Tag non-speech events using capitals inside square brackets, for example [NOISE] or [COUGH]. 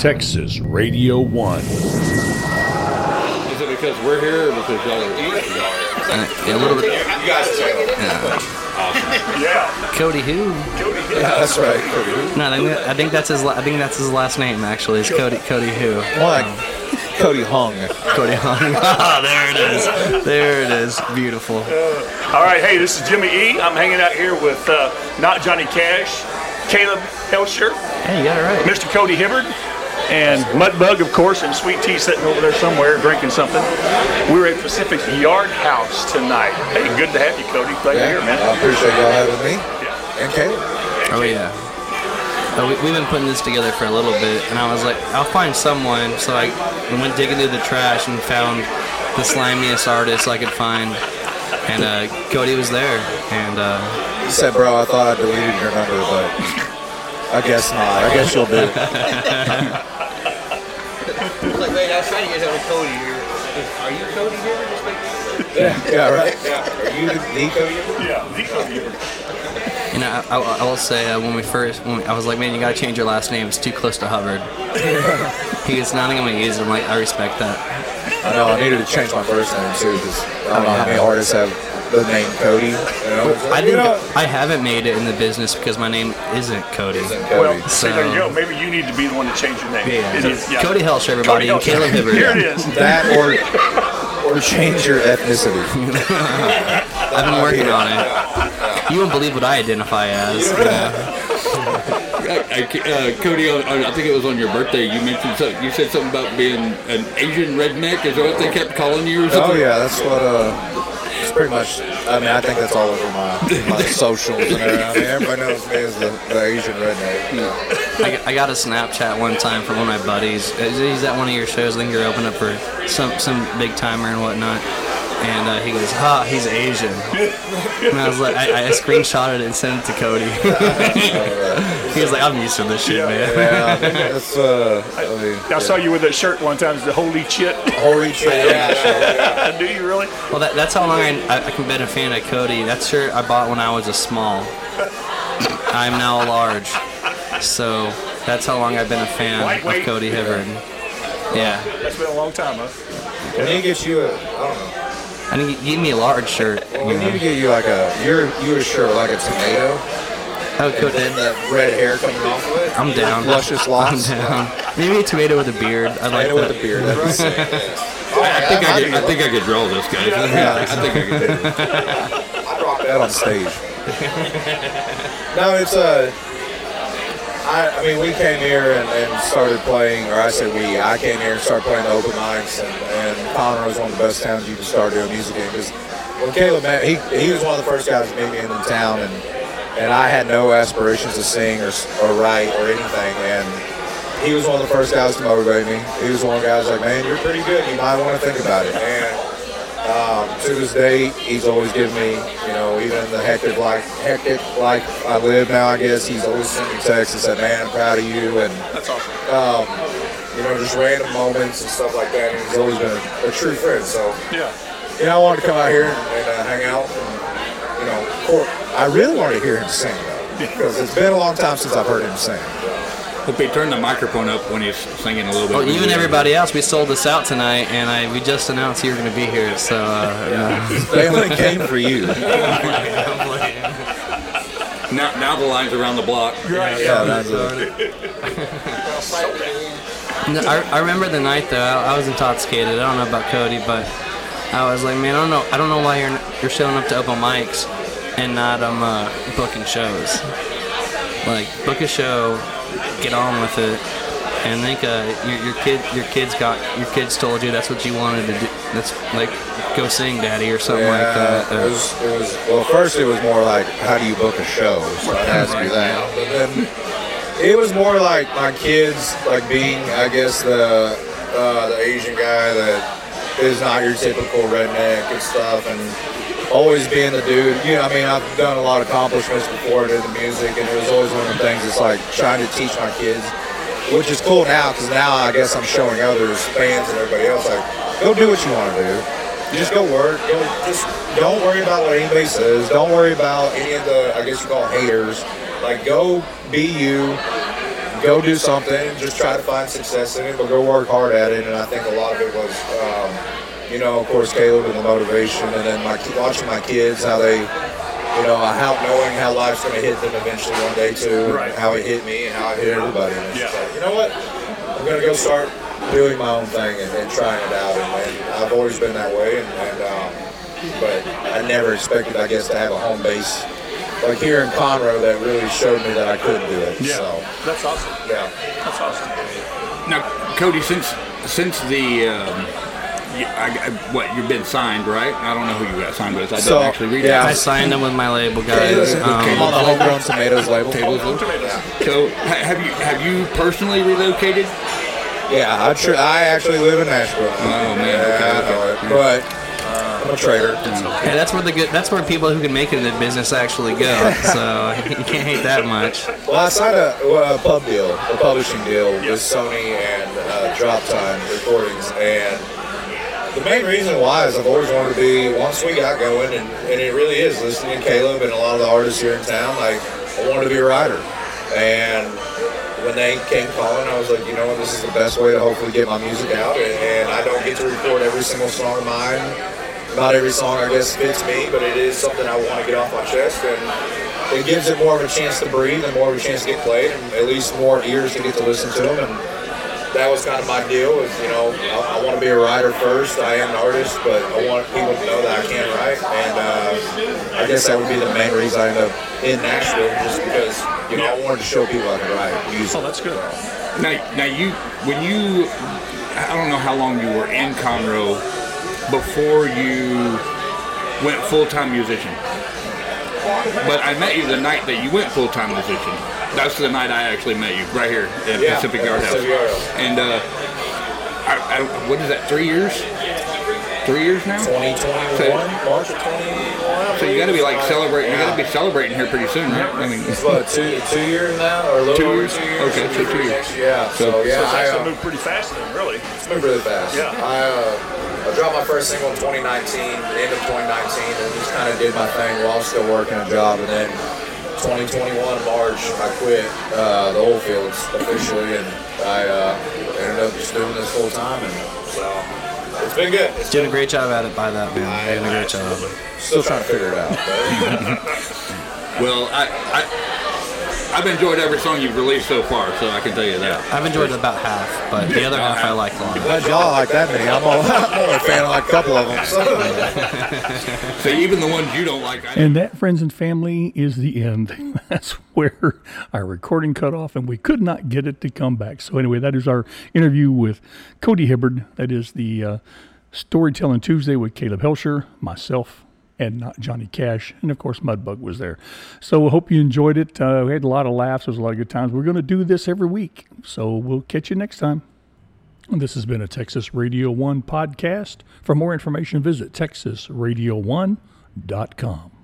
Texas Radio 1. Is it because we're here or because y'all are? Uh, yeah, a little bit. You guys check it. Yeah. Cody who? Yeah, that's right. Cody. No, I think, that- I think that's his. la- I think that's his last name. Actually, it's Cody. Cody who? Like Cody Hung. Cody Hung. [LAUGHS] Ah, there it is. There it is. Beautiful. All right, hey, this is Jimmy E. I'm hanging out here with uh, not Johnny Cash, Caleb Hoelscher, Hey, you got it right. Mr. Cody Hibbard, and Mudbug, of course, and Sweet Tea sitting over there somewhere drinking something. We're at Pacific Yard House tonight. Hey, good to have you, Cody. Glad you're here, man. I appreciate y'all having me. Yeah. And Caleb. Oh yeah. Oh, we, we've been putting this together for a little bit, and I was like, I'll find someone. So I went digging through the trash and found the slimiest artist I could find, and uh, Cody was there. And uh, He said, bro, I thought I deleted your number, but I guess not. I guess you'll do. Like, wait, I was trying to get over Cody here. Are you Cody here? Just like, Yeah, right. Are you the the Cody? Yeah, the Cody Hibbard. you know, I, I, I will say uh, when we first, when we, I was like, man, you gotta change your last name. It's too close to Hubbard. [LAUGHS] he goes, nothing I'm gonna use. it." I'm like, I respect that. I know I needed to change my first name too because I don't know how many artists have the name Cody. You know? I You think I haven't made it in the business because my name isn't Cody. Cody. Well, see, So- there you go. Maybe you need to be the one to change your name. Yeah. It is- yeah. Cody Helsh, everybody, Cody and Caleb Hoelscher. Hibbard. Here it is. that or or change your ethnicity. [LAUGHS] I've been working on it. You won't believe what I identify as. you know. [LAUGHS] I, I, uh, Cody, on, on, I think it was on your birthday. You mentioned something. You said something about being an Asian redneck. Is that what they kept calling you? Or Oh yeah, that's what. Uh, it's pretty much. I mean, I think that's all over my my [LAUGHS] socials and everything. I mean, everybody knows me as the, the Asian redneck. I, I got a Snapchat one time from one of my buddies. Uh, He's at one of your shows. I think you're opening up for some some big timer and whatnot. And uh, he goes, "Ha, he's Asian." And I was like, I, I screenshotted it and sent it to Cody. [LAUGHS] he was like, "I'm used to this shit, man." Yeah, that's. Uh, I mean, I saw you with that shirt one time. It's the holy shit. holy shit. [LAUGHS] Yeah, [LAUGHS] Do you really? Well, that, that's how long I, I, I can been a fan of Cody. That shirt I bought when I was a small. I'm now a large. So that's how long I've been a fan Lightweight. of Cody Hibbard. Yeah. That's been a long time, huh? we need to get you a. I don't know. I need to give me a large shirt. We You need to know. get you like a. You're you a shirt like a tomato, Oh, and Cody. then the red hair coming off of it. I'm down. Luscious I'm locks. down. Maybe a tomato with a beard. I like Tomato that. with a beard. That'd be sick. I think I, could, I think I could draw this, guy. Yeah. [LAUGHS] I think I could do. I'd rock that on stage. [LAUGHS] no, it's Uh, I, I mean, we came here and, and started playing, or I said we. I came here and started playing the open mics, and, and Conroe is one of the best towns you can start doing music in. Because when Caleb met, he he was one of the first guys to meet me in the town, and and I had no aspirations to sing or or write or anything, and he was one of the first guys to motivate me. He was one of the guys like, man, you're pretty good. You might want to think about it. And um, to this day, he's always given me, you know, even the hectic life, hectic life I live now. I guess he's always sent me texts and said, "Man, I'm proud of you," and That's awesome. um, you know, just random moments and stuff like that. And he's always been a, a true friend. So, Yeah. you know, I wanted to come out here and, and uh, hang out. And, you know, course, I really wanted to hear him sing though, because it's been a long time since I've heard him sing. Hope he turned the microphone up when he's singing a little bit. Well, you and everybody else, we sold this out tonight, and I we just announced you were going to be here. So, uh, [LAUGHS] yeah. [LAUGHS] They only came for you. [LAUGHS] Now, now the line's around the block. Right. Yeah, that's it. No, I, I remember the night though. I, I was intoxicated. I don't know about Cody, but I was like, man, I don't know. I don't know why you're you're showing up to open mics and not um uh, booking shows. Like book a show, get on with it, and think uh, your, your kid your kids got your kids told you that's what you wanted to do. That's like go sing, daddy, or something like that. it was, it was, well, first it was more like, how do you book a show? So I asked you that. But then it was more like my kids, like being, I guess, the uh, the Asian guy that is not your typical redneck and stuff, and always being the dude. You know, I mean, I've done a lot of accomplishments before in the music, and it was always one of the things. It's like trying to teach my kids, which is cool now because now I guess I'm showing others, fans, and everybody else, like, go do what you want to do. You just go work. Go, just don't worry about what anybody says. Don't worry about any of the, I guess you call them haters. Like, go be you. Go do something and just try to find success in it, but go work hard at it. And I think a lot of it was, um, you know, of course, Caleb and the motivation, and then my watching my kids how they, you know, how knowing how life's going to hit them eventually one day too, Right. how it hit me and how it hit everybody. And Yeah. like, you know what? I'm going to go start doing my own thing and, and trying it out. And, and I've always been that way, and, and um, but I never expected, I guess, to have a home base like here in Conroe that really showed me that I could do it. Yeah. So, That's awesome. yeah. That's awesome. Now, Cody, since since the um, you, I, I, what you've been signed, right? I don't know who you got signed with. I didn't So, actually read yeah. I signed them with my label I'm guys. on Um, the Homegrown Tomatoes label. So, have you have you personally relocated? Yeah, I, tr- I actually live in Nashville. Oh, man, yeah, okay, okay. But I'm a trader. yeah, that's where the good. That's where people who can make it in the business actually go. [LAUGHS] So [LAUGHS] you can't hate that much. Well, I signed a, well, a pub deal, a publishing deal with Sony and uh, Drop Time Recordings, and the main reason why is I've always wanted to be. Once we got going, and, and it really is listening to Caleb and a lot of the artists here in town. Like I wanted to be a writer, and when they came calling, I was like, you know what, this is the best way to hopefully get my music out, and, and I don't get to record every single song of mine. Not every song, I guess, fits me, but it is something I want to get off my chest, and it gives it more of a chance to breathe and more of a chance to get played, and at least more ears to get to listen to them. And that was kind of my deal. Is you know, I, I want to be a writer first. I am an artist, but I want people to know that I can write, and uh, I guess that would be the main reason I ended up in Nashville, just because you know I wanted to show people I can write music. Oh, that's good. Now, now you when you I don't know how long you were in Conroe before you went full time musician. But I met you the night that you went full time musician. That's the night I actually met you, right here at Yeah, Pacific at Yard House. Pacific Yard House. And uh, I, I, what is that? Three years? Three years now. 2021, March of 21. So you got to be like celebrating. You got to be celebrating here pretty soon, right? I mean, It's what two two years now, or a little Two years? two years. Okay, so two years. Yeah. So, So- yeah, So it's I, actually uh, moved pretty fast then, really. It's moved really fast. Yeah. I, uh, I dropped my first single in 2019, the end of 2019, and just kind of did my thing while still working a job. And then 2021 March, I quit uh, the oil fields officially, and I uh, ended up just doing this full time. And so it's been good. It's Doing been a great job at it by that man. Doing a great job. still trying to figure it out. [LAUGHS] [LAUGHS] well, I, I I've enjoyed every song you've released so far, so I can tell you that. I've enjoyed about half, but the other half I like a lot. Glad y'all like that many. I'm all, [LAUGHS] I'm only a fan of like a couple of them. [LAUGHS] So even the ones you don't like, I And that, friends and family, is the end. [LAUGHS] That's where our recording cut off, and we could not get it to come back. So, anyway, that is our interview with Cody Hibbard. That is the uh, Storytelling Tuesday with Caleb Hoelscher, myself, and not Johnny Cash. And of course, Mudbug was there. So, hope you enjoyed it. Uh, we had a lot of laughs. There was a lot of good times. We're going to do this every week. So, we'll catch you next time. This has been a Texas Radio 1 podcast. For more information, visit texasradio1.com.